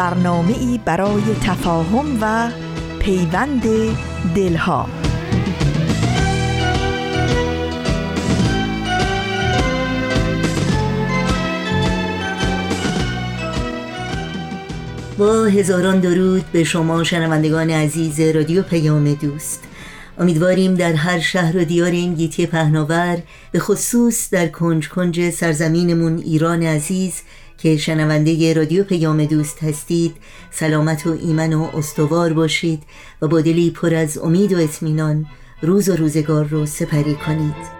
برنامه ای برای تفاهم و پیوند دلها. با هزاران درود به شما شنوندگان عزیز رادیو پیام دوست. امیدواریم در هر شهر و دیار این گیتی پهناور به خصوص در کنج کنج سرزمینمون ایران عزیز که شنونده رادیو پیام دوست هستید سلامت و ایمن و استوار باشید و با دلی پر از امید و اطمینان روز و روزگار رو سپری کنید.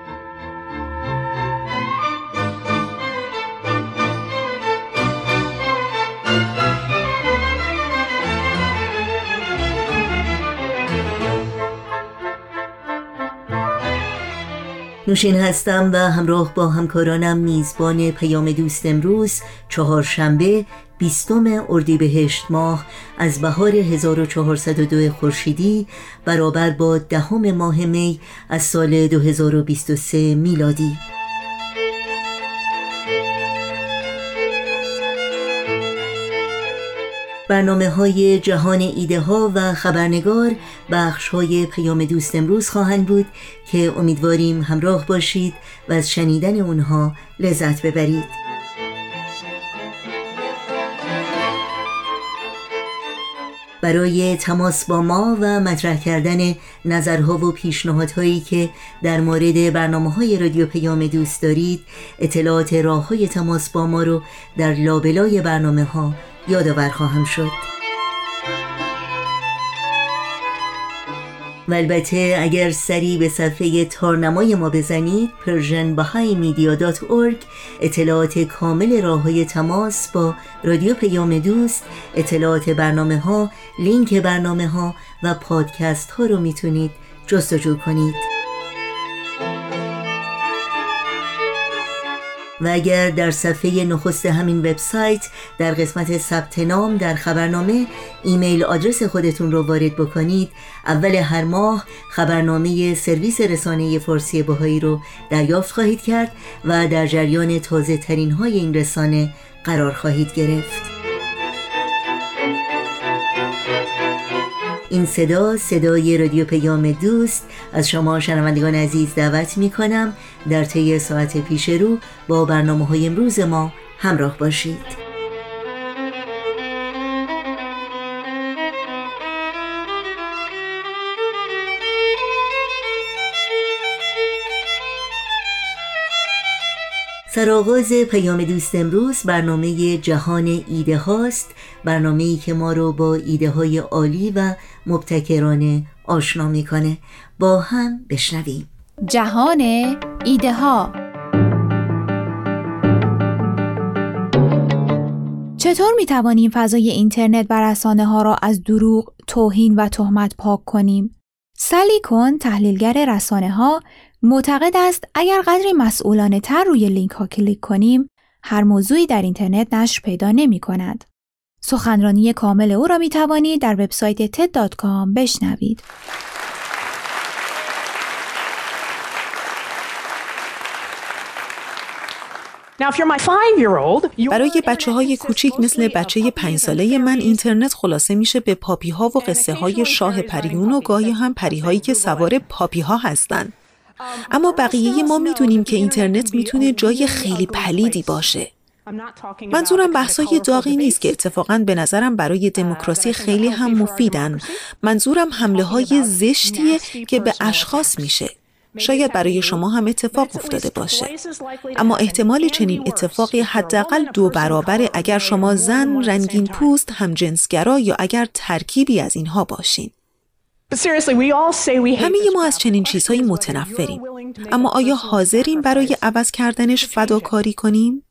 نوشین هستم و همراه با همکارانم میزبان پیام دوست امروز چهارشنبه بیستم اردیبهشت ماه از بهار 1402 خورشیدی برابر با دهم ماه می از سال 2023 میلادی. برنامه های جهان ایده ها و خبرنگار بخش های پیام دوست امروز خواهند بود که امیدواریم همراه باشید و از شنیدن اونها لذت ببرید. برای تماس با ما و مطرح کردن نظرها و پیشنهادهایی که در مورد برنامه های رادیو پیام دوست دارید اطلاعات راه های تماس با ما رو در لابلای برنامه ها یادآور خواهم شد. و البته اگر سری به صفحه تارنمای ما بزنید persianbahaimedia.org اطلاعات کامل راه های تماس با رادیو پیام دوست اطلاعات برنامه ها لینک برنامه ها و پادکست ها رو می‌تونید جستجو کنید. و اگر در صفحه نخست همین وبسایت در قسمت ثبت نام در خبرنامه ایمیل آدرس خودتون رو وارد بکنید اول هر ماه خبرنامه سرویس رسانه فارسی بهایی رو دریافت خواهید کرد و در جریان تازه ترین های این رسانه قرار خواهید گرفت. این صدا صدای رادیو پیام دوست. از شما شنوندگان عزیز دعوت می کنم در طی ساعت پیش رو با برنامه های امروز ما همراه باشید. سرآغاز پیام دوست امروز برنامه جهان ایده هاست. برنامه ای که ما رو با ایده های عالی و مبتکرانه آشنا می‌کنه. با هم بشنویم. جهان ایده ها چطور می توانیم فضای اینترنت و رسانه ها را از دروغ، توهین و تهمت پاک کنیم؟ سلی کن تحلیلگر رسانه ها معتقد است اگر قدری مسئولانه تر روی لینک ها کلیک کنیم هر موضوعی در اینترنت نشر پیدا نمی کند. سخنرانی کامل او را می توانید در وبسایت ted.com بشنوید. برای بچه های کوچیک مثل بچه پنج ساله من اینترنت خلاصه میشه به پاپی ها و قصه های شاه پریون و گاهی هم پری هایی که سوار پاپی ها هستند. اما بقیه ما می‌دونیم که اینترنت می‌تونه جای خیلی پلیدی باشه. منظورم بحثای داغی نیست که اتفاقا به نظرم برای دموکراسی خیلی هم مفیدن. منظورم حمله های زشتیه که به اشخاص میشه. شاید برای شما هم اتفاق افتاده باشه اما احتمال چنین اتفاقی حداقل دو برابر اگر شما زن رنگین پوست هم جنسگرا یا اگر ترکیبی از اینها باشین همه ما از چنین چیزهایی متنفریم اما آیا حاضریم برای عوض کردنش فداکاری کنیم؟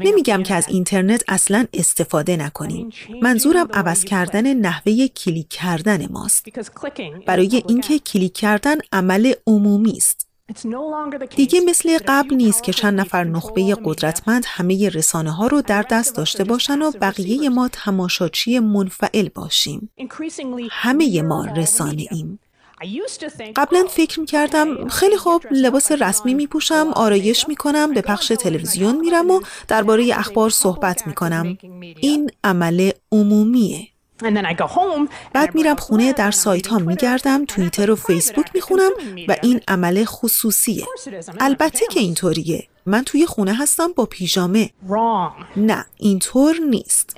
نمیگم که از اینترنت اصلا استفاده نکنیم. منظورم عوض کردن نحوه کلیک کردن ماست. برای اینکه کلیک کردن عمل عمومی است. دیگه مثل قبل نیست که چند نفر نخبه قدرتمند همه رسانه ها رو در دست داشته باشن و بقیه ما تماشاچی منفعل باشیم. همه ما رسانه ایم. قبلا فکر می کردم خیلی خوب لباس رسمی می پوشم، آرایش می کنم، به پخش تلویزیون میرم و درباره اخبار صحبت می کنم. این عمل عمومیه. بعد میرم خونه در سایت ها میگردم توییتر و فیسبوک می‌خونم و این عمل خصوصیه. البته که اینطوریه. من توی خونه هستم با پیژامه. نه اینطور نیست.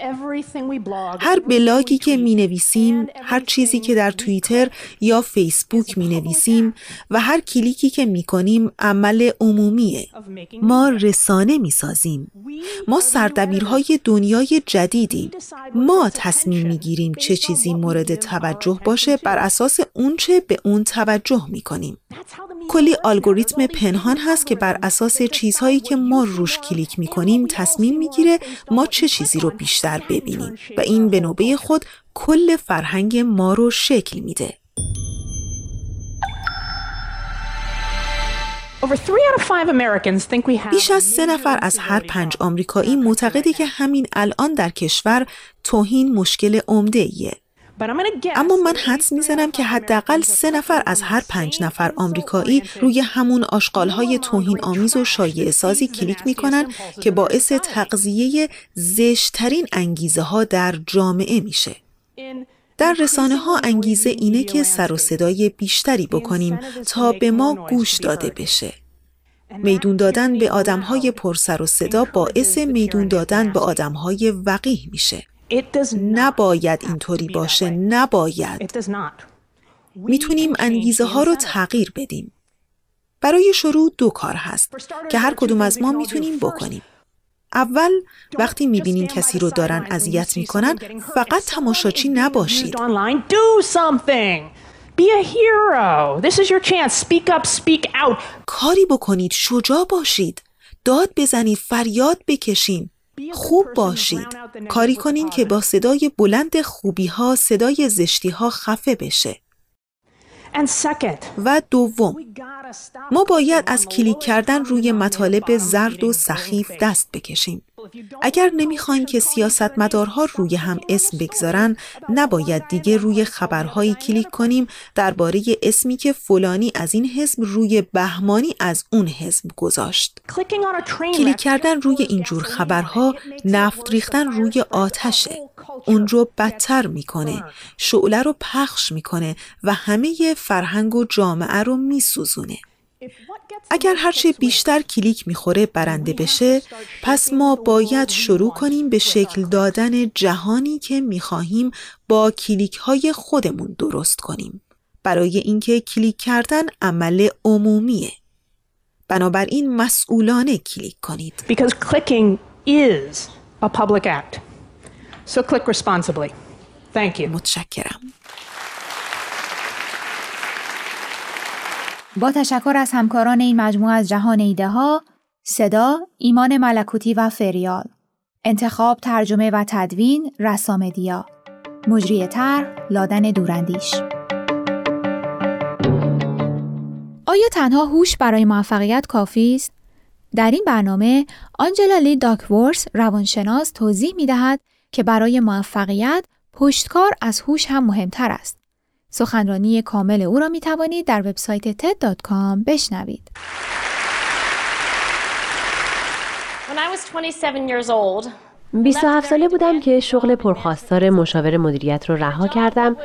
هر بلاگی که می نویسیم هر چیزی که در توییتر یا فیسبوک می نویسیم و هر کلیکی که می کنیم عمل عمومیه. ما رسانه می سازیم ما سردبیرهای دنیای جدیدیم. ما تصمیم می گیریم چه چیزی مورد توجه باشه بر اساس اونچه به اون توجه می کنیم کلی الگوریتم پنهان هست که بر اساس چیزهایی که ما روش کلیک می کنیم تصمیم می‌گیره ما چه چیزی رو بیشتر ببینیم و این به نوبه خود کل فرهنگ ما رو شکل میده. بیش از سه نفر از هر پنج آمریکایی معتقده که همین الان در کشور توهین مشکل عمده ایه. اما من حدس می‌زنم که حداقل سه نفر از هر پنج نفر آمریکایی روی همون آشغالهای توهین آمیز و شایع سازی کلیک می‌کنن که باعث تقضیه زشترین انگیزه ها در جامعه میشه. در رسانه ها انگیزه اینه که سر و صدای بیشتری بکنیم تا به ما گوش داده بشه. میدون دادن به آدم های پرسر و صدا باعث میدون دادن به آدم های وقیه میشه. نباید اینطوری باشه نباید. می‌تونیم انگیزه ها رو تغییر بدیم. برای شروع دو کار هست که هر کدوم از ما می‌تونیم بکنیم. اول وقتی می‌بینین کسی رو دارن اذیت می‌کنن فقط تماشاچی نباشید. کاری بکنید شجاع باشید. داد بزنید فریاد بکشین. خوب باشید. کاری کنین که با صدای بلند خوبی ها صدای زشتی ها خفه بشه. و دوم ما باید از کلیک کردن روی مطالب زرد و سخیف دست بکشیم. اگر نمی‌خواین که سیاستمدارها روی هم اسم بگذارن نباید دیگه روی خبرهایی کلیک کنیم درباره اسمی که فلانی از این حزب روی بهمانی از اون حزب گذاشت. کلیک کردن روی اینجور خبرها نفت ریختن روی آتشه اون رو بدتر می‌کنه شعله رو پخش می‌کنه و همه فرهنگ و جامعه رو میسوزونه. اگر هرچه بیشتر کلیک می‌خوره برنده بشه پس ما باید شروع کنیم به شکل دادن جهانی که می‌خواهیم با کلیک های خودمون درست کنیم برای اینکه کلیک کردن عمل عمومیه بنابراین مسئولانه کلیک کنید Because clicking is a public act. So click responsibly. Thank you. متشکرم با تشکر از همکاران این مجموعه از جهان ایده ها، صدا، ایمان ملکوتی و فریال، انتخاب، ترجمه و تدوین، رسامدیا، مجری طرح، لادن دوراندیش. آیا تنها هوش برای موفقیت کافی است؟ در این برنامه آنجلا لی داکورس روانشناس توضیح می دهد که برای موفقیت پشتکار از هوش هم مهمتر است. سخنرانی کامل او را می توانید در وبسایت TED.com بشنوید. When I was 27 years old, 27 ساله بودم که شغل پرخواستار مشاور مدیریت رو رها کردم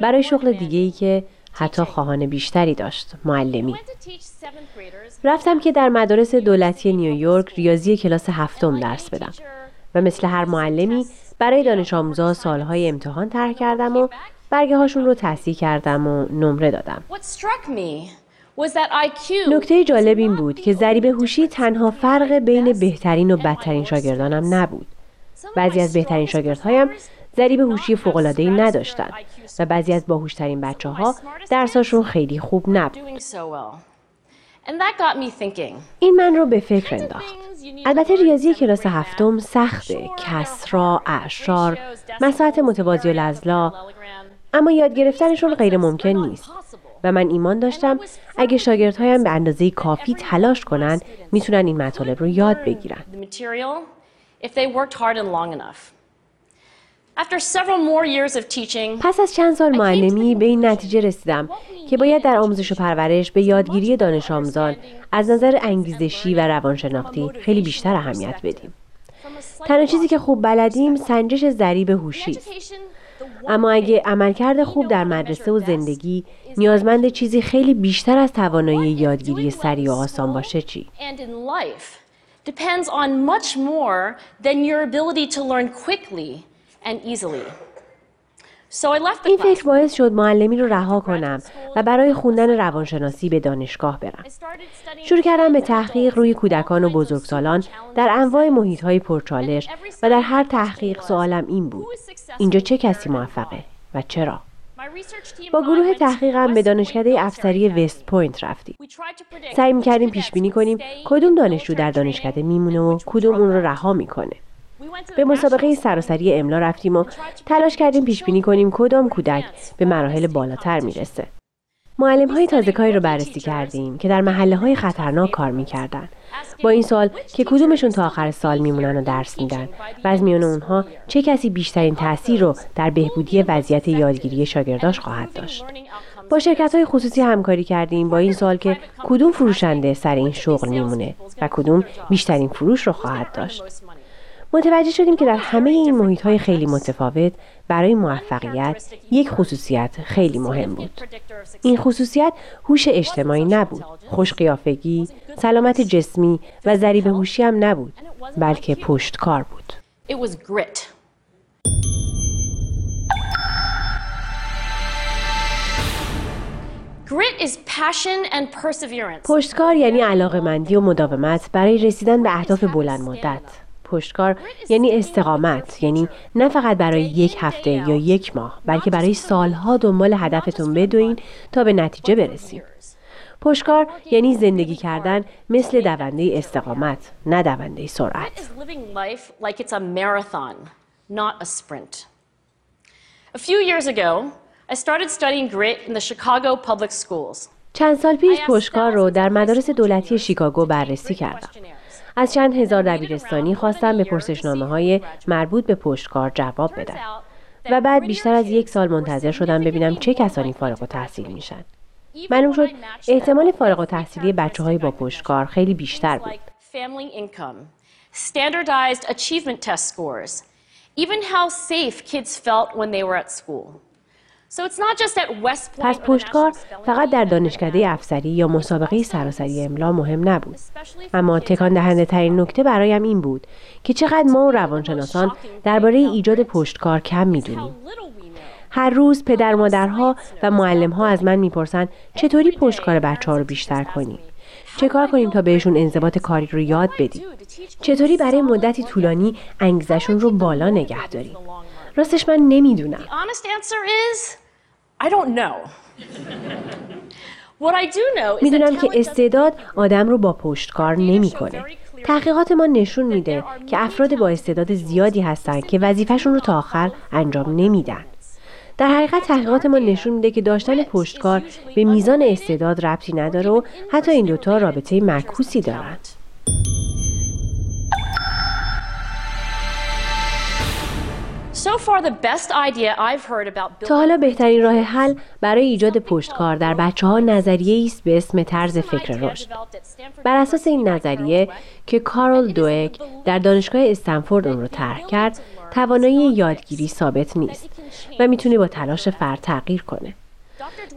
برای شغل دیگه ای که حتی خواهان بیشتری داشت معلمی. رفتم که در مدارس دولتی نیویورک ریاضی کلاس هفتم درس بدم و مثل هر معلمی برای دانش آموزا سالهای امتحان طرح کردم و برگه هاشون رو تصحیح کردم و نمره دادم. نکته جالب این بود که ضریب هوشی تنها فرق بین بهترین و بدترین شاگردانم نبود. بعضی از بهترین شاگردهایم ذریب هوشی فوق‌العاده‌ای نداشتند و بعضی از باهوشترین بچه ها درساشون خیلی خوب نبود. این من رو به فکر انداخت. البته ریاضی کلاس هفتم سخته، کسرا، اعشار، مساحت متوازی و لزلا، اما یاد گرفتنشون غیر ممکن نیست. و من ایمان داشتم اگه شاگردهایم به اندازه کافی تلاش کنند می‌تونن این مطالب رو یاد بگیرن. پس از چند سال معلمی به این نتیجه رسیدم که باید در آموزش و پرورش به یادگیری دانش آموزان از نظر انگیزشی و روانشناختی خیلی بیشتر اهمیت بدیم. تنها چیزی که خوب بلدیم سنجش ضریب هوشی است. اما اگه عملکرد خوب در مدرسه و زندگی نیازمند چیزی خیلی بیشتر از توانایی یادگیری سریع و آسان باشه چی؟ depends on much more than your ability to learn quickly and easily. این فکر باعث شد معلمی رو رها کنم و برای خوندن روانشناسی به دانشگاه برم. شروع کردم به تحقیق روی کودکان و بزرگسالان در انواع محیط های پرچالش و در هر تحقیق سوالم این بود. اینجا چه کسی موفقه و چرا؟ با گروه تحقیقم به دانشکده افسری وست پوینت رفتیم. سعی می‌کردیم پیش بینی کنیم کدوم دانشجو در دانشکده میمونه و کدوم اون رو رها می‌کنه. به مسابقه سراسری املا رفتیم و تلاش کردیم پیش بینی کنیم کدام کودک به مراحل بالاتر می‌رسه. معلم های تازه کاری رو بررسی کردیم که در محله های خطرناک کار می‌کردن. با این سال که کدومشون تا آخر سال میمونن و درس میدن و از میان اونها چه کسی بیشترین تاثیر رو در بهبودی وضعیت یادگیری شاگرداش خواهد داشت. با شرکت های خصوصی همکاری کردیم. با این سال که کدوم فروشنده سر این شغل میمونه و کدوم بیشترین فروش رو خواهد داشت. متوجه شدیم که در همه این محیط های خیلی متفاوت برای موفقیت یک خصوصیت خیلی مهم بود. این خصوصیت هوش اجتماعی نبود، خوشقیافگی، سلامت جسمی و ذریب هوشی هم نبود، بلکه پشتکار بود. پشتکار یعنی علاقه مندی و مداومت برای رسیدن به اهداف بلند مدت. پشتکار یعنی استقامت یعنی نه فقط برای یک هفته یا یک ماه بلکه برای سالها دنبال هدفتون بدوین تا به نتیجه برسیم. پشتکار یعنی زندگی کردن مثل دونده استقامت نه دونده سرعت. چند سال پیش پشتکار رو در مدارس دولتی شیکاگو بررسی کردم. از چند هزار دبیرستانی خواستم به پرسشنامه های مربوط به پشتکار جواب بدن و بعد بیشتر از یک سال منتظر شدم ببینم چه کسانی فارغ و تحصیل میشن. معلوم شد احتمال فارغ و تحصیلی بچه های با پشتکار خیلی بیشتر بود. standardized achievement test scores, even how safe kids felt when they were at school. پس پشتکار فقط در دانشکده افسری یا مسابقه سراسری املا مهم نبود. اما تکان دهنده ترین نکته برایم این بود که چقدر ما و روانشناسان درباره ایجاد پشتکار کم می‌دونیم. هر روز پدر مادرها و معلم ها از من می‌پرسند چطوری پشتکار بچه ها رو بیشتر کنیم چه کار کنیم تا بهشون انضباط کاری رو یاد بدیم؟ چطوری برای مدتی طولانی انگیزشون رو بالا نگه داریم؟ راستش من نمی‌دونم. می‌دونم که استعداد آدم رو با پشتکار نمی‌کنه. تحقیقات ما نشون میده که افراد با استعداد زیادی هستند که وظیفهشون رو تا آخر انجام نمیدن. در حقیقت تحقیقات ما نشون میده که داشتن پشتکار به میزان استعداد ربطی نداره و حتی این دوتا رابطه معکوسی دارند. تا حالا بهترین راه حل برای ایجاد پشتکار در بچه ها نظریه است به اسم طرز فکر رشد. بر اساس این نظریه که کارل دوک در دانشگاه استنفورد اون رو طرح کرد، توانایی یادگیری ثابت نیست و می‌تونه با تلاش فرد تغییر کنه.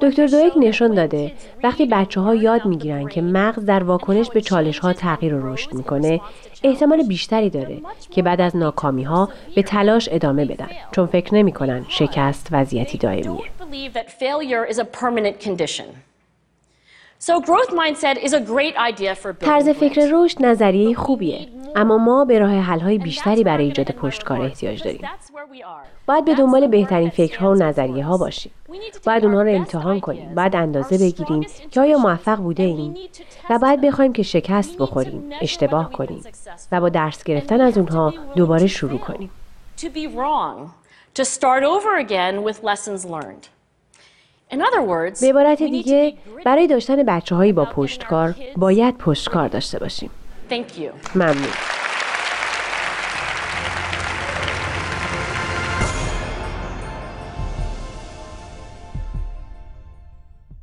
دکتر دویک نشان داده وقتی بچه ها یاد می‌گیرن که مغز در واکنش به چالش ها تغییر و رشد می‌کنه احتمال بیشتری داره که بعد از ناکامی ها به تلاش ادامه بدن چون فکر نمی‌کنن شکست وضعیتی دائمیه. طرز فکر رشد نظریه خوبیه اما ما به راه حل‌های بیشتری برای ایجاد پشتکار احتیاج داریم. باید به دنبال بهترین فکرها و نظریه ها باشیم. باید اونها رو امتحان کنیم. باید اندازه بگیریم که آیا موفق بوده ایم و باید بخوایم که شکست بخوریم، اشتباه کنیم و با درس گرفتن از اونها دوباره شروع کنیم. به عبارت دیگه برای داشتن بچه هایی با پشتکار باید پشتکار داشته باشیم. ممنون.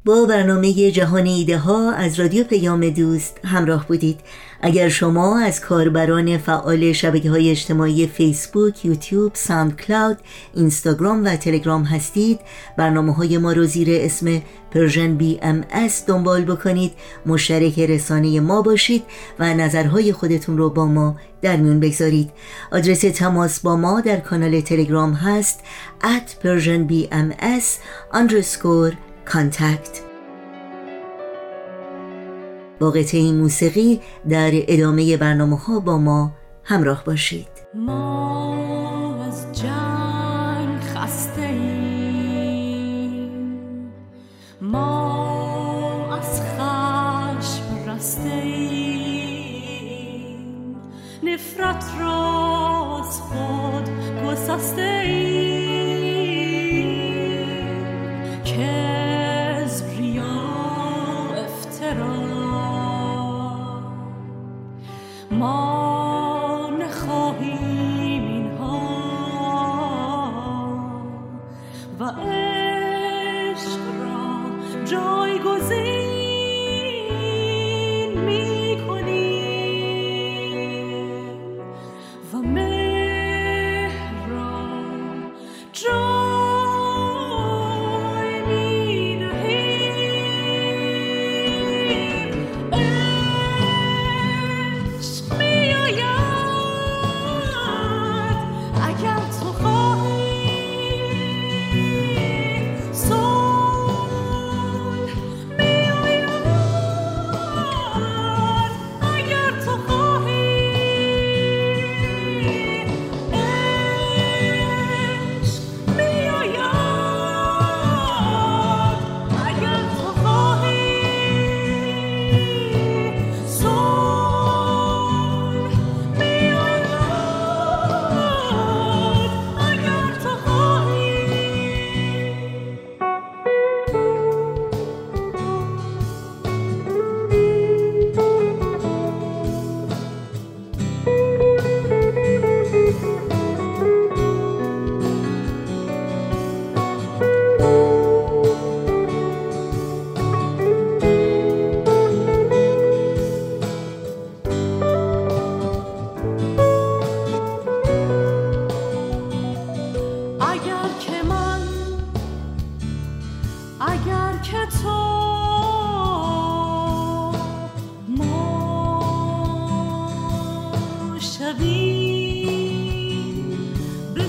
با برنامه جهان ایده ها از رادیو پیام دوست همراه بودید. اگر شما از کاربران فعال شبکه های اجتماعی فیسبوک، یوتیوب، ساند کلاود، اینستاگرام و تلگرام هستید برنامه های ما رو زیر اسم Persian BMS دنبال بکنید. مشترک رسانه ما باشید و نظرهای خودتون رو با ما در میون بگذارید. آدرس تماس با ما در کانال تلگرام هست at persianbms underscore contact. با قطعه موسیقی در ادامه برنامه ها با ما همراه باشید. ما از جنگ خسته ایم ما از خشم رسته ایم نفرت را از خود گسسته ایم و عشق شویم به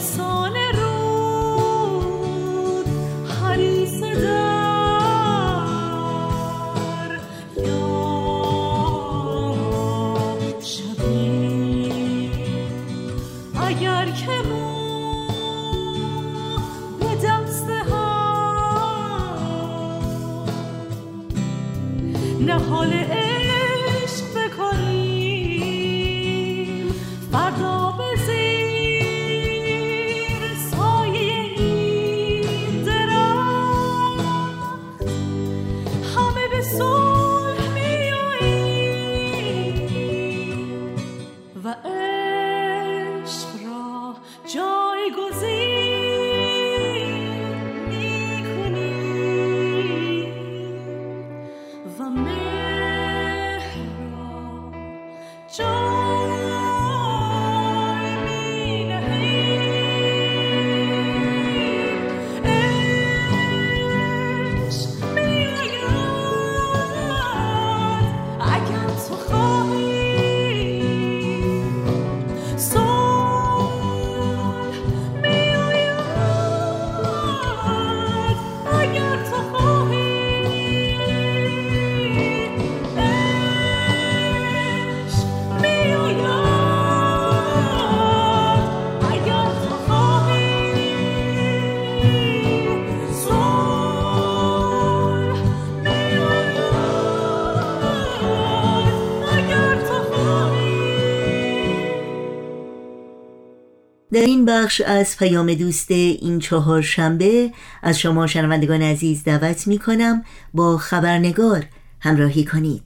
در این بخش از پیام دوست این چهار شنبه از شما شنوندگان عزیز دعوت می کنم با خبرنگار همراهی کنید.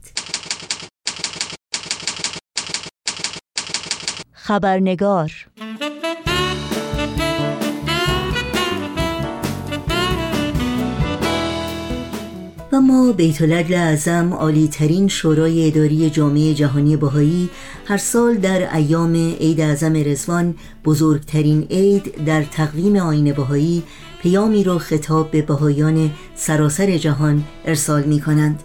خبرنگار بیت العدل اعظم عالی ترین شورای اداری جامعه جهانی بهایی هر سال در ایام عید اعظم رزوان بزرگترین عید در تقویم آین بهایی پیامی را خطاب به بهایان سراسر جهان ارسال می کنند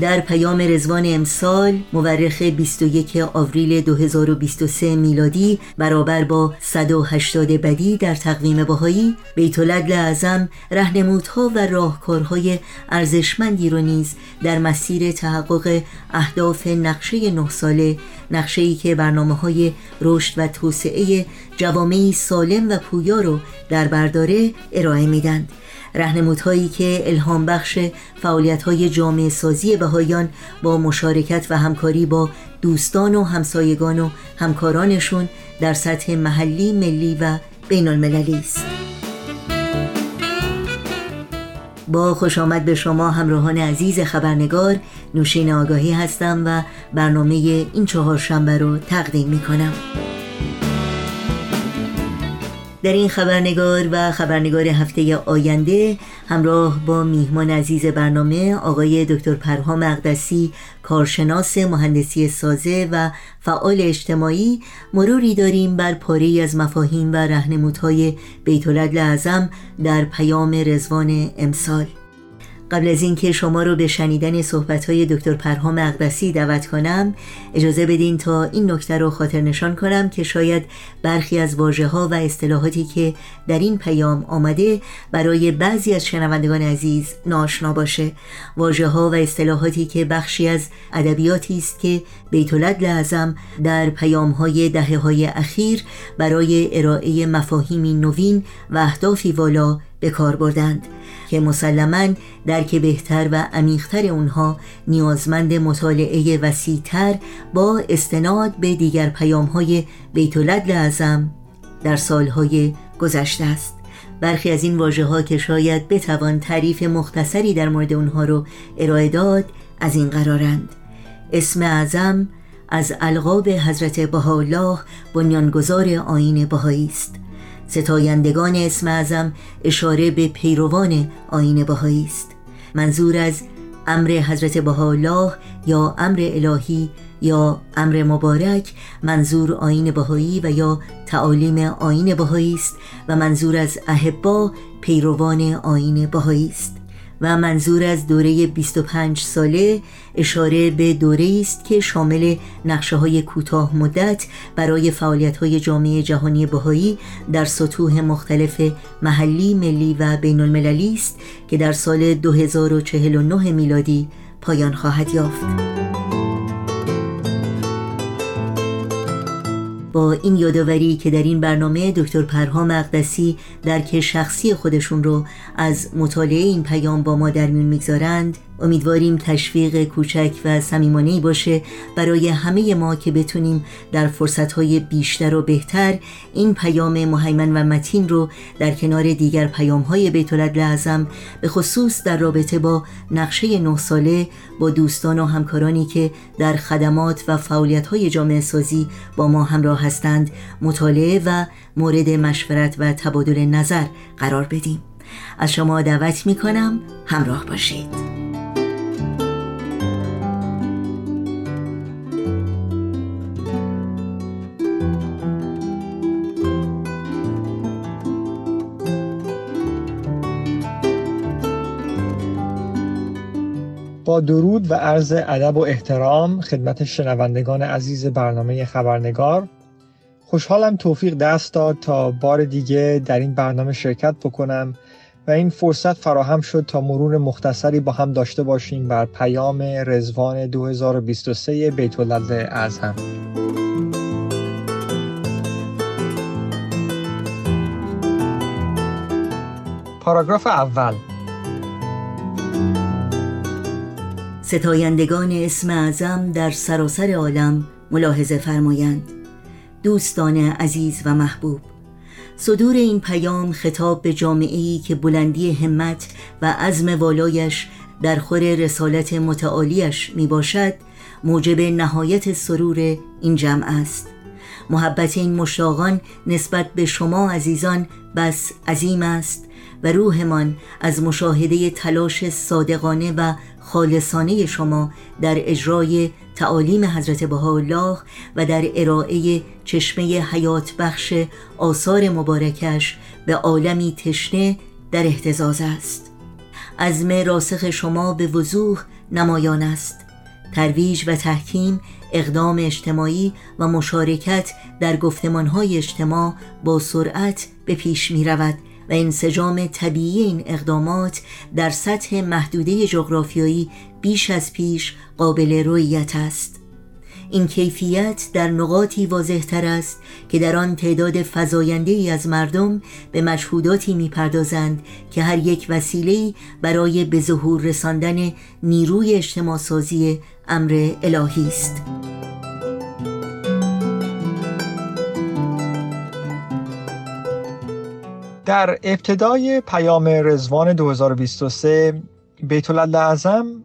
در پیام رزوان امسال مورخ 21 آوریل 2023 میلادی برابر با 180 بدی در تقویم بهایی بیت العدل اعظم رهنمودها و راهکارهای ارزشمندی را نیز در مسیر تحقق اهداف نقشه نه ساله نقشه‌ای که برنامه های رشد و توسعه جوامعی سالم و پویا رو در برداره ارائه میدند. رهنمودهایی که الهام بخش فعالیت های جامعه سازی بهایان با مشارکت و همکاری با دوستان و همسایگان و همکارانشون در سطح محلی، ملی و بین المللی است. با خوش آمد به شما همراهان عزیز خبرنگار نوشین آگاهی هستم و برنامه این چهار شنبه رو تقدیم می کنم. در این خبرنگار و خبرنگار هفته آینده همراه با میهمان عزیز برنامه آقای دکتر پرهام اقدسی کارشناس مهندسی سازه و فعال اجتماعی مروری داریم بر پاره از مفاهیم و رهنمودهای بیت اعظم در پیام رزوان امسال. قبل از اینکه شما رو به شنیدن صحبت‌های دکتر پرهام اقدسی دعوت کنم اجازه بدین تا این نکته رو خاطر نشان کنم که شاید برخی از واژه ها و اصطلاحاتی که در این پیام آمده برای بعضی از شنوندگان عزیز ناشنا باشه. واژه ها و اصطلاحاتی که بخشی از ادبیاتی است که بیت العدل اعظم در پیام های دهه های اخیر برای ارائه مفاهیمی نوین و اهدافی والا به کار بردند. که مسلما درک بهتر و عمیقتر اونها نیازمند مطالعه وسیعتر با استناد به دیگر پیام های بیت العدل اعظم در سالهای گذشته است. برخی از این واژه ها که شاید بتوان تعریف مختصری در مورد اونها رو ارائه داد از این قرارند. اسم اعظم از القاب حضرت بهاءالله بنیانگذار آین بهایی است. ستایندگان اسم اعظم اشاره به پیروان آین بهایی است. منظور از امر حضرت بهاءالله یا امر الهی یا امر مبارک منظور آین بهایی و یا تعالیم آین بهایی است و منظور از احبا پیروان آین بهایی است. و منظور از دوره 25 ساله اشاره به دوره است که شامل نقشه های کوتاه مدت برای فعالیت های جامعه جهانی بهایی در سطوح مختلف محلی، ملی و بین المللی است که در سال 2049 میلادی پایان خواهد یافت. با این یادآوری که در این برنامه دکتر پرهام اقدسی درک شخصی خودشون رو از مطالعه این پیام با ما در میون می‌گذارند امیدواریم تشویق کوچک و صمیمانه‌ای باشه برای همه ما که بتونیم در فرصتهای بیشتر و بهتر این پیام مهیمن و متین رو در کنار دیگر پیامهای بیت العدل اعظم به خصوص در رابطه با نقشه نه ساله با دوستان و همکارانی که در خدمات و فعالیت‌های جامعه سازی با ما همراه هستند مطالعه و مورد مشورت و تبادل نظر قرار بدیم. از شما دعوت می کنم همراه باشید. با درود و عرض ادب و احترام خدمت شنوندگان عزیز برنامه خبرنگار. خوشحالم توفیق دست داد تا بار دیگه در این برنامه شرکت بکنم و این فرصت فراهم شد تا مرور مختصری با هم داشته باشیم بر پیام رزوان 2023 بیت اعظم پاراگراف اول. ستایندگان اسم اعظم در سراسر عالم ملاحظه فرمایند. دوستان عزیز و محبوب صدور این پیام خطاب به جامعه ای که بلندی همت و عزم والایش در خور رسالت متعالیش می باشد موجب نهایت سرور این جمع است. محبت این مشتاقان نسبت به شما عزیزان بس عظیم است و روحمان از مشاهده تلاش صادقانه و خالصانه شما در اجرای تعالیم حضرت بهاءالله و در ارائه چشمه حیات بخش آثار مبارکش به عالمی تشنه در احتزاز است. عزم راسخ شما به وضوح نمایان است. ترویج و تحکیم اقدام اجتماعی و مشارکت در گفتمانهای اجتماع با سرعت به پیش می رود و انسجام طبیعی این اقدامات در سطح محدوده جغرافیایی بیش از پیش قابل رویت است. این کیفیت در نقاطی واضح تر است که در آن تعداد فزاینده ای از مردم به مشهوداتی می‌پردازند که هر یک وسیله برای به ظهور رساندن نیروی اجتماع سازی امر الهی است. در ابتدای پیام رزوان 2023 بیت اعظم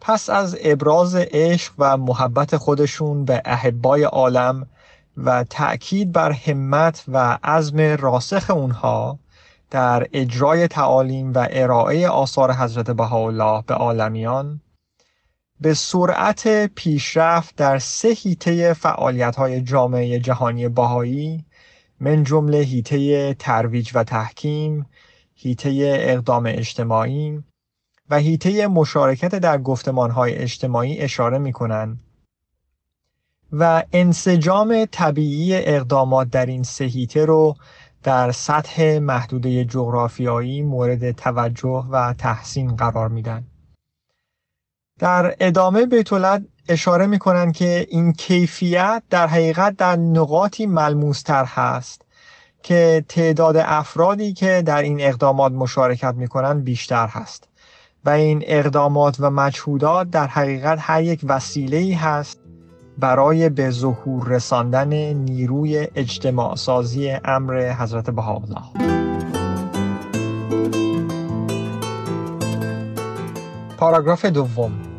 پس از ابراز عشق و محبت خودشون به احبای عالم و تأکید بر همت و عزم راسخ اونها در اجرای تعالیم و ارائه آثار حضرت بهاءالله به عالمیان به سرعت پیشرفت در سه هیته فعالیت های جامعه جهانی بهایی من جمله هیته ترویج و تحکیم، هیته اقدام اجتماعی و هیته مشارکت در گفتمانهای اجتماعی اشاره می کنند و انسجام طبیعی اقدامات در این سه هیته رو در سطح محدوده جغرافیایی مورد توجه و تحسین قرار میدن. در ادامه بیتولد اشاره می کنند که این کیفیت در حقیقت در نقاطی ملموستر هست که تعداد افرادی که در این اقدامات مشارکت می کنند بیشتر هست. و این اقدامات و مجهودات در حقیقت هر یک وسیله هست برای به ظهور رساندن نیروی اجتماع سازی امر حضرت بهاءالله. پاراگراف دوم.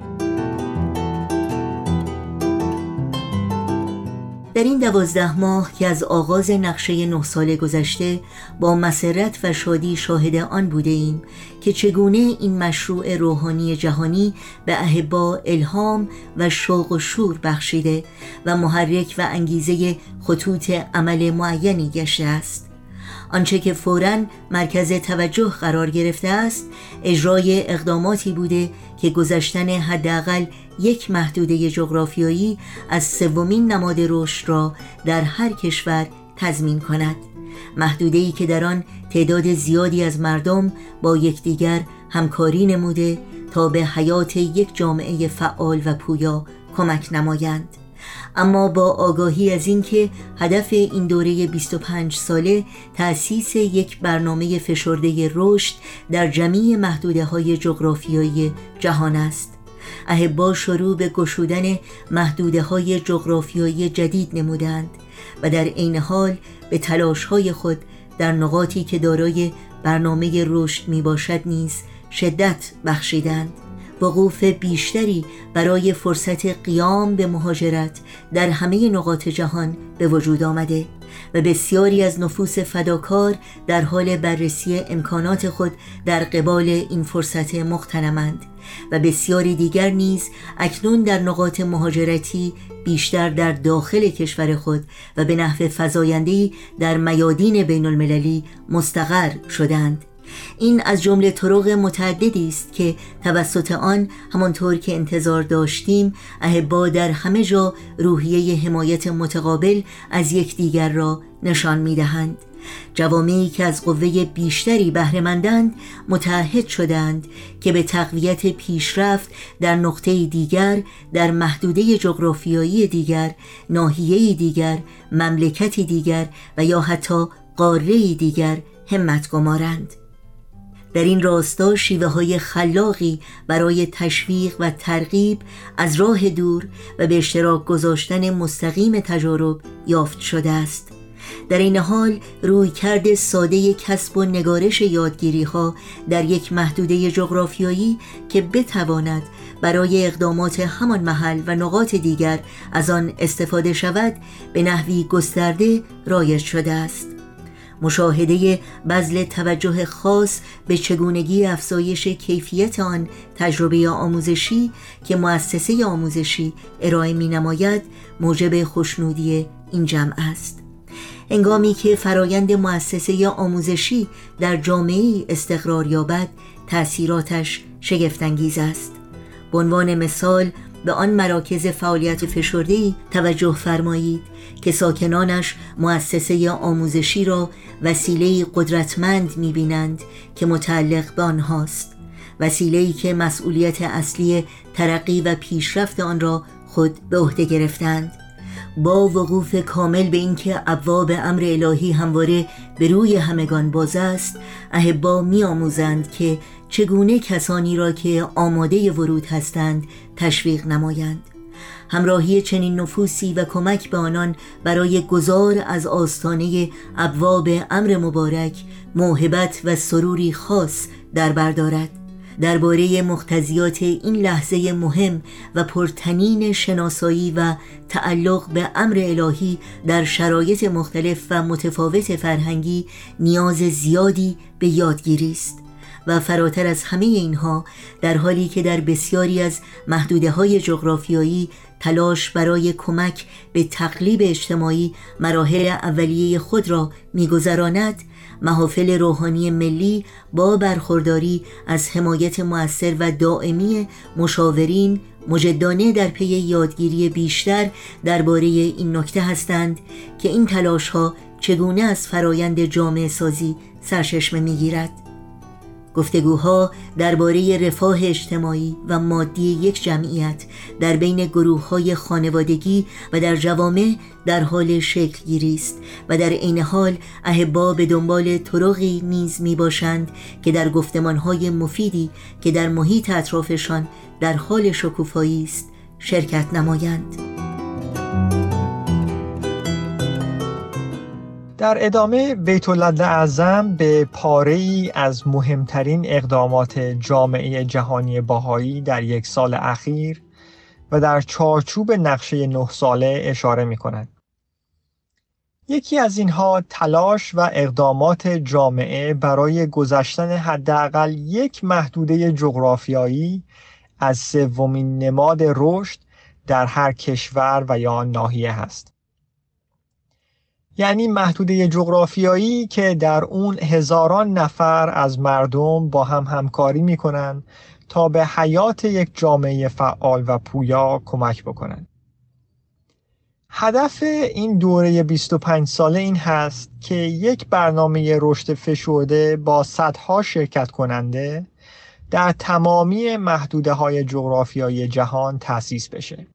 در این دوازده ماه که از آغاز نقشه نه سال گذشته با مسرت و شادی شاهد آن بوده ایم که چگونه این مشروع روحانی جهانی به اهبا الهام و شوق و شور بخشیده و محرک و انگیزه خطوط عمل معینی گشته است. آنچه که فورا مرکز توجه قرار گرفته است اجرای اقداماتی بوده که گذشتن حداقل یک محدوده جغرافیایی از سومین نماد رشد را در هر کشور تضمین کند. محدوده ای که در آن تعداد زیادی از مردم با یکدیگر همکاری نموده تا به حیات یک جامعه فعال و پویا کمک نمایند. اما با آگاهی از اینکه هدف این دوره 25 ساله تأسیس یک برنامه فشرده رشد در جمعی محدوده های جغرافیایی جهان است. اهبا شروع به گشودن محدوده های جغرافیایی جدید نمودند و در عین حال به تلاش های خود در نقاطی که دارای برنامه رشد می باشد نیز شدت بخشیدند. وقوف بیشتری برای فرصت قیام به مهاجرت در همه نقاط جهان به وجود آمده و بسیاری از نفوس فداکار در حال بررسی امکانات خود در قبال این فرصت مختنمند و بسیاری دیگر نیز اکنون در نقاط مهاجرتی بیشتر در داخل کشور خود و به نحو فزاینده‌ای در میادین بین المللی مستقر شدند این از جمله طرق متعددی است که توسط آن همانطور که انتظار داشتیم اهبا در همه جا روحیه حمایت متقابل از یکدیگر را نشان می‌دهند. جوامعی که از قوه بیشتری بهرهمندند متعهد شدند که به تقویت پیشرفت در نقطه دیگر در محدوده جغرافیایی دیگر ناحیه دیگر مملکتی دیگر و یا حتی قاره دیگر همت گمارند. در این راستا شیوه های خلاقی برای تشویق و ترغیب از راه دور و به اشتراک گذاشتن مستقیم تجارب یافت شده است. در این حال روی کرد ساده کسب و نگارش یادگیری ها در یک محدوده جغرافیایی که بتواند برای اقدامات همان محل و نقاط دیگر از آن استفاده شود به نحوی گسترده رایج شده است. مشاهده بذل توجه خاص به چگونگی افزایش کیفیت آن تجربه آموزشی که مؤسسه آموزشی ارائه می نماید موجب خوشنودی این جمع است. انگامی که فرایند مؤسسه آموزشی در جامعه استقرار یابد تأثیراتش شگفتانگیز است. به عنوان مثال به آن مراکز فعالیت فشرده‌ای توجه فرمایید که ساکنانش مؤسسه آموزشی را وسیله قدرتمند می‌بینند که متعلق به آنهاست. وسیله‌ای که مسئولیت اصلی ترقی و پیشرفت آن را خود به عهده گرفتند. با وقوف کامل به اینکه ابواب امر الهی همواره به روی همگان باز است احبا می آموزند که چگونه کسانی را که آماده ورود هستند تشویق نمایند. همراهی چنین نفوسی و کمک به آنان برای گذار از آستانه ابواب امر مبارک موهبت و سروری خاص در بردارد درباره مقتضیات این لحظه مهم و پرتنین شناسایی و تعلق به امر الهی در شرایط مختلف و متفاوت فرهنگی نیاز زیادی به یادگیری است و فراتر از همه اینها در حالی که در بسیاری از محدوده های جغرافیایی تلاش برای کمک به تقلیب اجتماعی مراحل اولیه خود را میگذراند محافل روحانی ملی با برخورداری از حمایت مؤثر و دائمی مشاورین مجدانه در پی یادگیری بیشتر درباره این نکته هستند که این تلاش ها چگونه از فرایند جامعه سازی سرچشمه می‌گیرد. گفتگوها درباره رفاه اجتماعی و مادی یک جمعیت در بین گروه های خانوادگی و در جوامع در حال شکل گیری است و در عین حال احبا به دنبال طرقی نیز می باشند که در گفتمان های مفیدی که در محیط اطرافشان در حال شکوفایی است شرکت نمایند. در ادامه بیت اعظم به پاره ای از مهمترین اقدامات جامعه جهانی باهایی در یک سال اخیر و در چارچوب نقشه نه ساله اشاره می کند. یکی از اینها تلاش و اقدامات جامعه برای گذشتن حداقل یک محدوده جغرافیایی از سومین نماد رشد در هر کشور و یا ناحیه هست. یعنی محدوده جغرافیایی که در اون هزاران نفر از مردم با هم همکاری می‌کنن تا به حیات یک جامعه فعال و پویا کمک بکنن. هدف این دوره 25 ساله این هست که یک برنامه رشد فشرده با صدها شرکت کننده در تمامی محدوده های جغرافیایی جهان تأسیس بشه.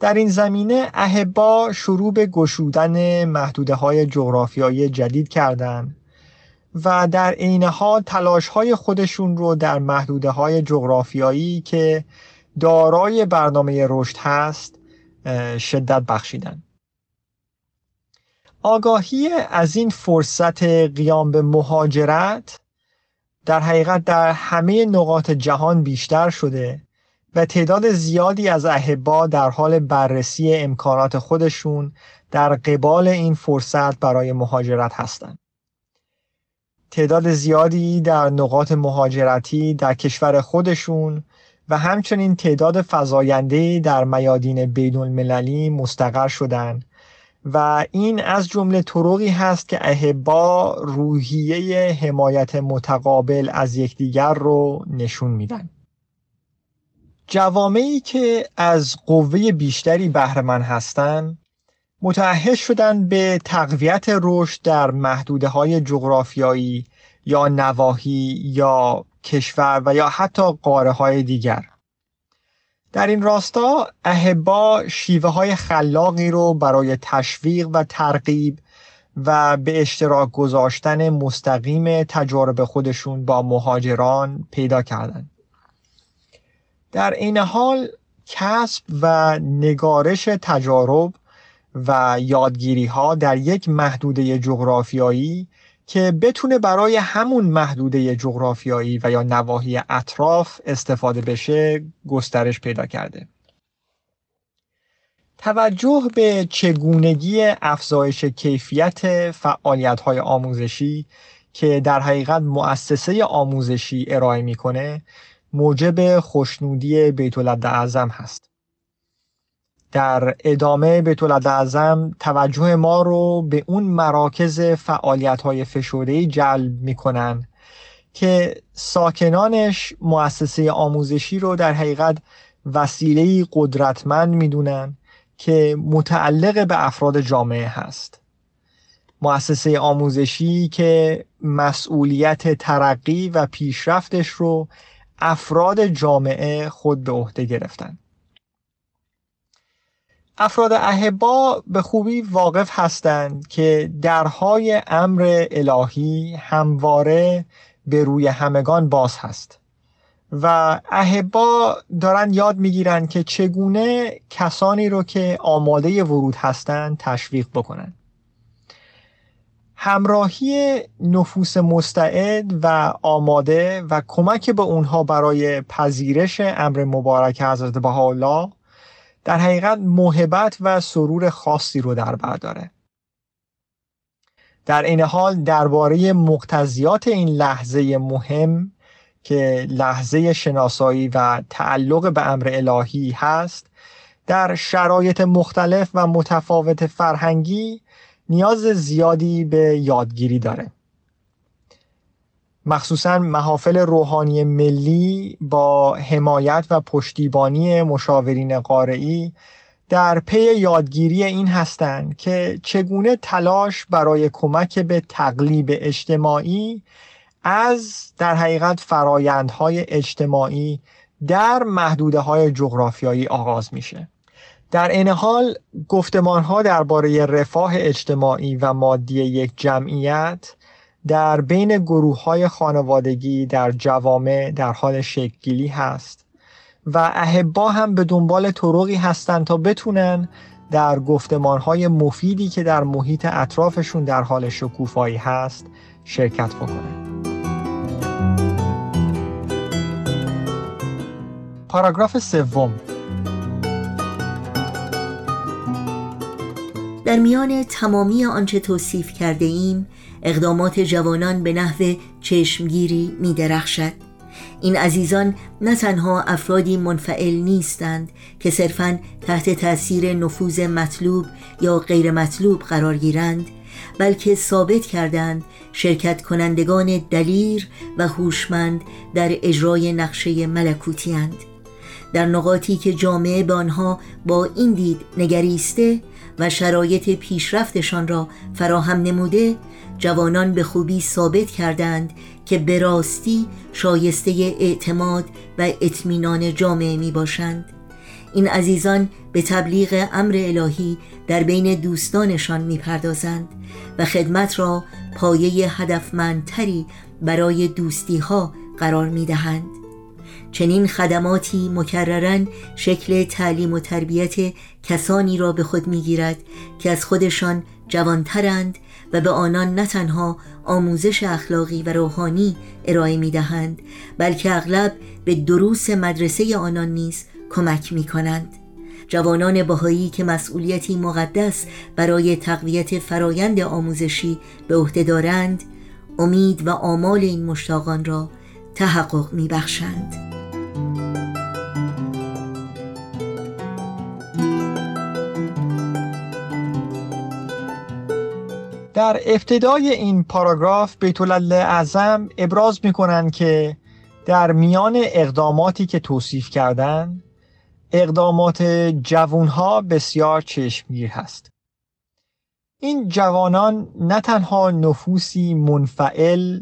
در این زمینه اهبا شروع به گشودن محدوده های جغرافیایی جدید کردند و در عین حال تلاش های خودشون رو در محدوده های جغرافیایی که دارای برنامه رشد هست شدت بخشیدن. آگاهی از این فرصت قیام به مهاجرت در حقیقت در همه نقاط جهان بیشتر شده. و تعداد زیادی از احبا در حال بررسی امکانات خودشون در قبال این فرصت برای مهاجرت هستند. تعداد زیادی در نقاط مهاجرتی در کشور خودشون و همچنین تعداد فزاینده در میادین بین المللی مستقر شدند و این از جمله طرقی هست که احبا روحیه حمایت متقابل از یکدیگر رو نشون میدن. جوامعی که از قوه بیشتری بهرهمند هستند متعهد شدن به تقویت رشد در محدوده های جغرافیایی یا نواحی یا کشور و یا حتی قاره های دیگر در این راستا اهبا شیوه های خلاقی رو برای تشویق و ترغیب و به اشتراک گذاشتن مستقیم تجارب خودشون با مهاجران پیدا کردند. در این حال کسب و نگارش تجارب و یادگیری ها در یک محدوده جغرافیایی که بتونه برای همون محدوده جغرافیایی و یا نواحی اطراف استفاده بشه گسترش پیدا کرده. توجه به چگونگی افزایش کیفیت فعالیت های آموزشی که در حقیقت مؤسسه آموزشی ارائه می‌کنه موجب خوشنودی بیت اعظم هست. در ادامه بیت اعظم توجه ما رو به اون مراکز فعالیت های فشرده جلب می‌کنن که ساکنانش مؤسسه آموزشی رو در حقیقت وسیله قدرتمند می‌دونن که متعلق به افراد جامعه هست مؤسسه آموزشی که مسئولیت ترقی و پیشرفتش رو افراد جامعه خود به عهده گرفتن. افراد احبا به خوبی واقف هستند که درهای امر الهی همواره به روی همگان باز هست و احبا دارن یاد می‌گیرن که چگونه کسانی رو که آماده ورود هستند تشویق بکنن. همراهی نفوس مستعد و آماده و کمک به اونها برای پذیرش امر مبارک حضرت بهاءالله در حقیقت محبت و سرور خاصی رو در بر داره. در این حال درباره مقتضیات این لحظه مهم که لحظه شناسایی و تعلق به امر الهی هست در شرایط مختلف و متفاوت فرهنگی نیاز زیادی به یادگیری داره. مخصوصا محافل روحانی ملی با حمایت و پشتیبانی مشاورین قارعی در پی یادگیری این هستند که چگونه تلاش برای کمک به تقلیب اجتماعی از در حقیقت فرایندهای اجتماعی در محدوده های جغرافیایی آغاز میشه. در این حال گفتمان ها درباره رفاه اجتماعی و مادی یک جمعیت در بین گروه های خانوادگی در جوامع در حال شکلگیری هست و احبا هم به دنبال طرقی هستند تا بتونن در گفتمان های مفیدی که در محیط اطرافشون در حال شکوفایی هست شرکت بکنن. پاراگراف سوم. در میان تمامی آنچه توصیف کرده ایم اقدامات جوانان به نحو چشمگیری می درخشد. این عزیزان نه تنها افرادی منفعل نیستند که صرفا تحت تاثیر نفوذ مطلوب یا غیر مطلوب قرار گیرند بلکه ثابت کردند شرکت کنندگان دلیر و هوشمند در اجرای نقشه ملکوتی هند. در نقاطی که جامعه به آنها با این دید نگریسته و شرایط پیشرفتشان را فراهم نموده جوانان به خوبی ثابت کردند که به راستی شایسته اعتماد و اطمینان جامعه می باشند. این عزیزان به تبلیغ امر الهی در بین دوستانشان می پردازند و خدمت را پایه هدفمندتری برای دوستی ها قرار می دهند. چنین خدماتی مکررن شکل تعلیم و تربیت کسانی را به خود می‌گیرد که از خودشان جوانترند و به آنان نه تنها آموزش اخلاقی و روحانی ارائه می دهند بلکه اغلب به دروس مدرسه آنان نیز کمک می کنند جوانان باهایی که مسئولیتی مقدس برای تقویت فرایند آموزشی به عهده دارند امید و آمال این مشتاقان را تحقق می بخشند. در ابتدای این پاراگراف بیت اعظم ابراز می کنند که در میان اقداماتی که توصیف کردن اقدامات جوانها بسیار چشمگیر هست. این جوانان نه تنها نفوسی منفعل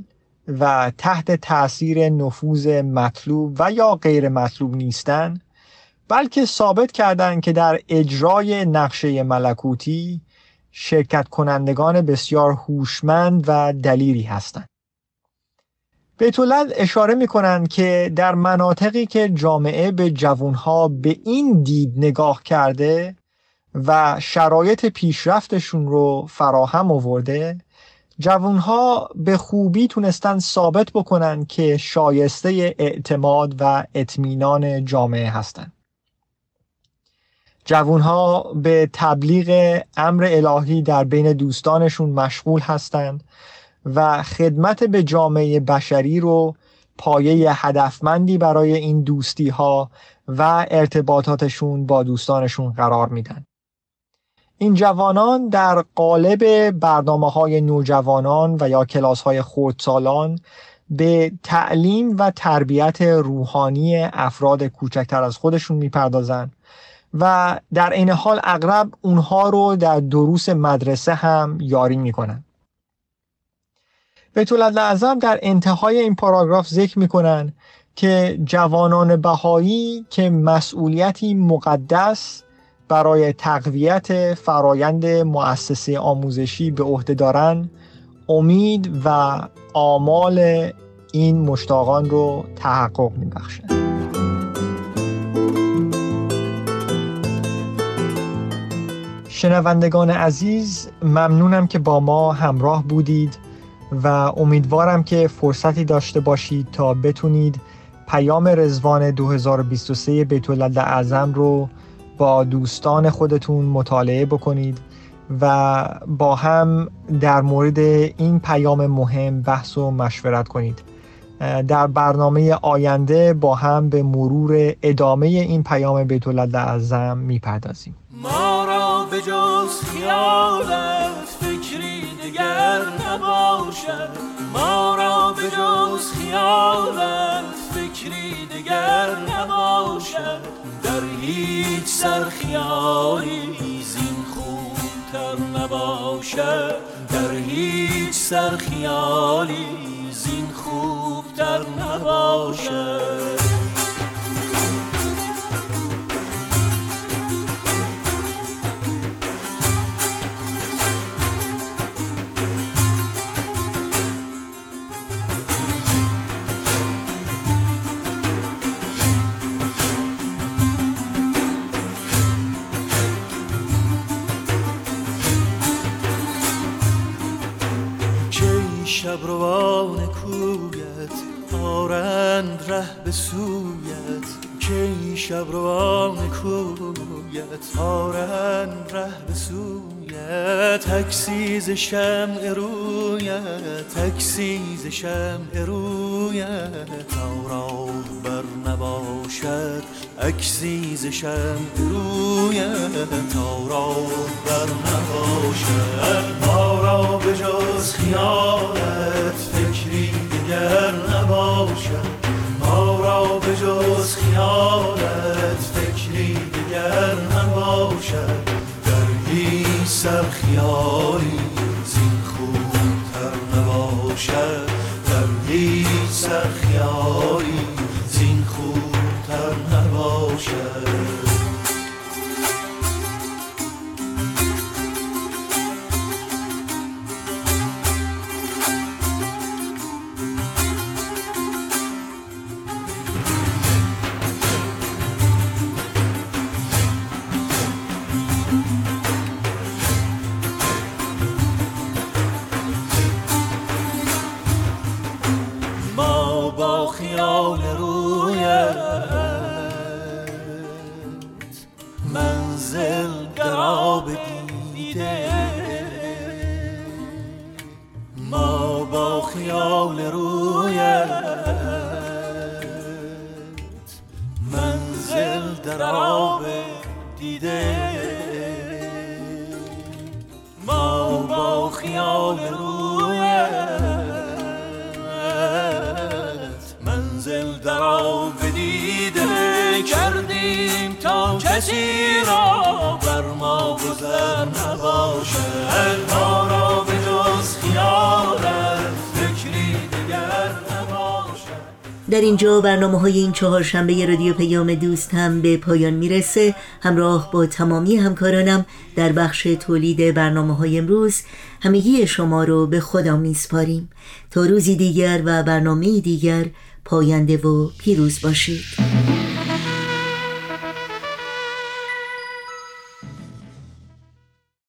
و تحت تاثیر نفوذ مطلوب و یا غیر مطلوب نیستند بلکه ثابت کردند که در اجرای نقشه ملکوتی شرکت کنندگان بسیار هوشمند و دلیری هستند. بیت اشاره می کنند که در مناطقی که جامعه به جوانها به این دید نگاه کرده و شرایط پیشرفتشون رو فراهم آورده جوانها به خوبی تونستن ثابت بکنن که شایسته اعتماد و اطمینان جامعه هستند. جوانها به تبلیغ امر الهی در بین دوستانشون مشغول هستند و خدمت به جامعه بشری رو پایه هدفمندی برای این دوستی ها و ارتباطاتشون با دوستانشون قرار میدن. این جوانان در قالب برنامه های نوجوانان و یا کلاس های خردسالان به تعلیم و تربیت روحانی افراد کوچکتر از خودشون می‌پردازند و در این حال اغلب اونها رو در دروس مدرسه هم یاری می‌کنن. بیت اعظم در انتهای این پاراگراف ذکر می‌کنن که جوانان بهایی که مسئولیتی مقدس برای تقویت فرایند مؤسسه آموزشی به عهده دارن امید و آمال این مشتاقان رو تحقق میبخشه. شنوندگان عزیز ممنونم که با ما همراه بودید و امیدوارم که فرصتی داشته باشید تا بتونید پیام رزوان 2023 بیت اعظم رو با دوستان خودتون مطالعه بکنید و با هم در مورد این پیام مهم بحث و مشورت کنید. در برنامه آینده با هم به مرور ادامه این پیام بیت اعظم می‌پردازیم. ما را به جز خیالت فکری دیگر نباشد. ما را به جز خیالت فکری دیگر نباشد. در هیچ سر خیالی زین خوبتر نباشد در هیچ سر خیالی زین خوبتر نباشد آرند ره به سویت تکسیز شمع رویت تکسیز شمع رویت تا بر نباشد اکسیز شمع رویت تا بر نباشد ما را به جز خیالت فکری دیگر نباشد. ما را به جز خیالت سر خیالی. برنامه های این چهارشنبه رادیو پیام دوست هم به پایان می‌رسه. همراه با تمامی همکارانم در بخش تولید برنامه های امروز همگی شما رو به خدا میسپاریم. تا روزی دیگر و برنامه دیگر پاینده و پیروز باشید.